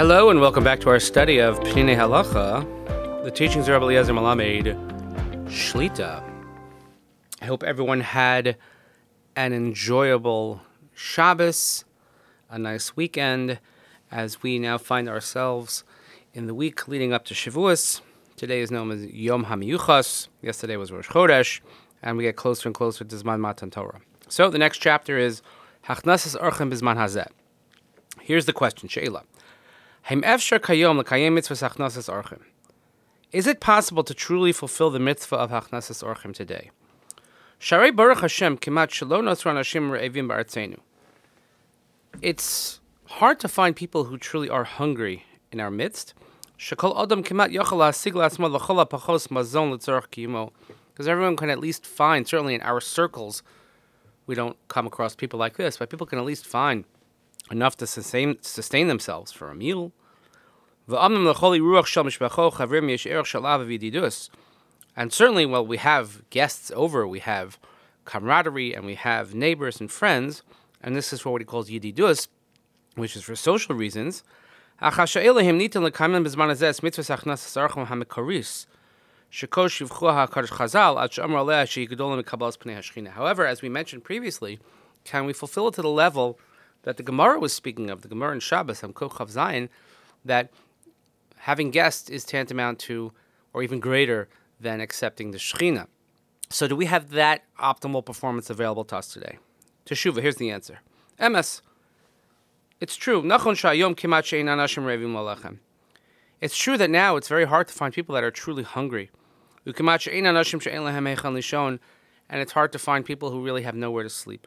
Hello and welcome back to our study of Peninei Halacha, the teachings of Rabbi Eliezer Melamed Shlita. I hope everyone had an enjoyable Shabbos, a nice weekend, as we now find ourselves in the week leading up to Shavuos. Today is known as Yom HaMiyuchas. Yesterday was Rosh Chodesh, and we get closer and closer to Zman Matan Torah. So the next chapter is Hachnasas Orchim Bizman Hazeh. Here's the question, Sheila. Is it possible to truly fulfill the mitzvah of Hachnasas Orchim today? It's hard to find people who truly are hungry in our midst. Because everyone can at least find, certainly in our circles, we don't come across people like this, but people can at least find enough to sustain, sustain themselves for a meal. And certainly, while we have guests over, we have camaraderie and we have neighbors and friends, and this is for what he calls yididus, which is for social reasons. However, as we mentioned previously, can we fulfill it to the level that the Gemara was speaking of, the Gemara in Shabbos, on Kochav Zayin, that having guests is tantamount to, or even greater than accepting the Shechina. So, do we have that optimal performance available to us today? Teshuva, here's the answer. MS. It's true. It's true that now it's very hard to find people that are truly hungry. And it's hard to find people who really have nowhere to sleep.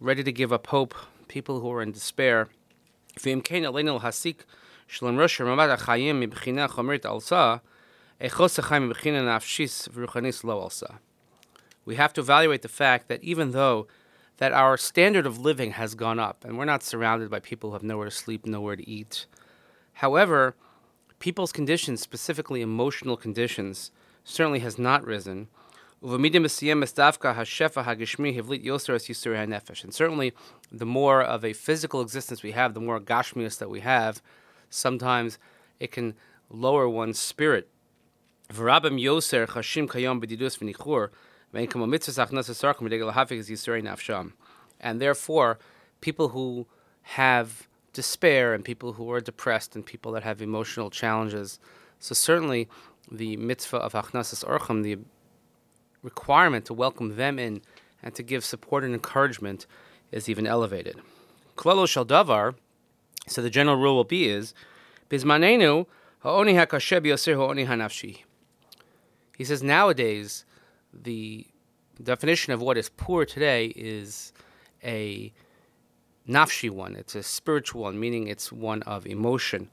ready to give up hope, people who are in despair. שלם ראש רמת החיים מבחינה חומרית עלסה, איכות החיים מבחינה נפשיס ורוחניס לא עלסה. We have to evaluate the fact that even though that our standard of living has gone up and we're not surrounded by people who have nowhere to sleep, nowhere to eat. However, people's conditions, specifically emotional conditions, certainly has not risen. and certainly, the more of a physical existence we have, the more gashmius that we have, sometimes it can lower one's spirit. And therefore, people who have despair and people who are depressed and people that have emotional challenges. So certainly, the mitzvah of Achnasas Orchim, the requirement to welcome them in and to give support and encouragement, is even elevated. Klalo Shaldavar, so the general rule will be is Bizmanenu ha'oni hakashe b'yoser ha'oni hanafshi. He says nowadays the definition of what is poor today is a nafshi one. It's a spiritual one, meaning it's one of emotion.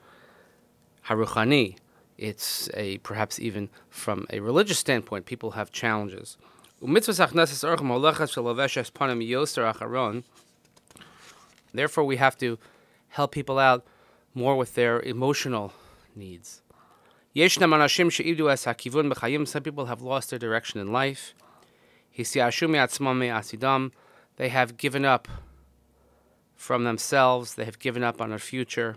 Haruchani. It's a perhaps even from a religious standpoint, people have challenges. Therefore, we have to help people out more with their emotional needs. Some people have lost their direction in life. They have given up from themselves. They have given up on their future.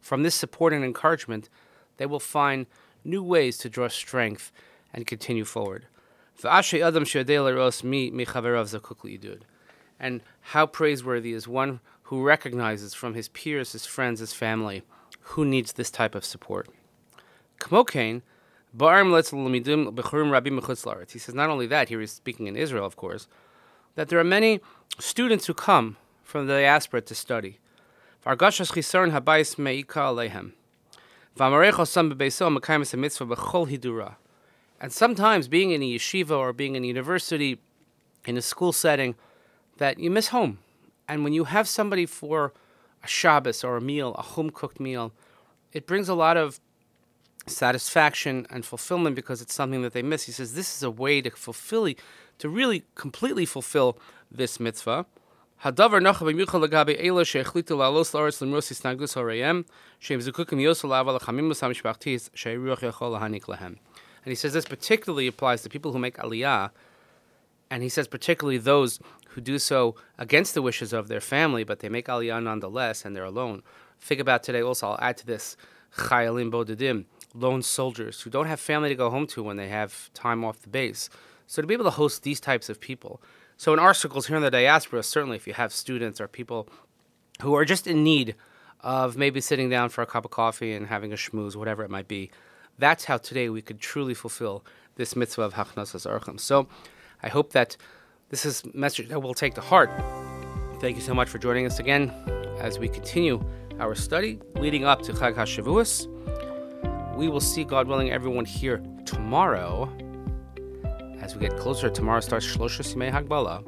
from this support and encouragement, they will find new ways to draw strength and continue forward. And how praiseworthy is one who recognizes from his peers, his friends, his family, who needs this type of support. He says not only that, here he's speaking in Israel, of course, that there are many students who come from the diaspora to study. And sometimes being in a yeshiva or being in a university, in a school setting, that you miss home. And when you have somebody for a Shabbos or a meal, a home cooked meal, it brings a lot of satisfaction and fulfillment because it's something that they miss. He says this is a way to fulfill, to really completely fulfill this mitzvah. Hadavar nachav b'miuchal lagabe ela she'echlitu la'alos la'aretz l'mros yisnagdus horeim she'im zukukim yosel la'ava l'chamim l'sam shpachtis she'ruach yachol lahanik. And he says this particularly applies to people who make aliyah, and he says particularly those who do so against the wishes of their family, but they make aliyah nonetheless, and they're alone. Think about today also, I'll add to this, chayalim bodedim, lone soldiers who don't have family to go home to when they have time off the base. So to be able to host these types of people. So in our circles here in the diaspora, certainly if you have students or people who are just in need of maybe sitting down for a cup of coffee and having a schmooze, whatever it might be, that's how today we could truly fulfill this mitzvah of Hachnasas Orchim. So I hope that this is a message that we'll take to heart. Thank you so much for joining us again as we continue our study leading up to Chag HaShavuos. We will see, God willing, everyone here tomorrow. As we get closer, tomorrow starts Shlosha Simei Hagbala,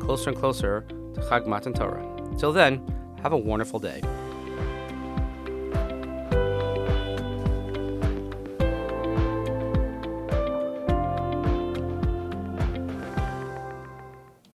closer and closer to Chag Matan Torah. Till then, have a wonderful day.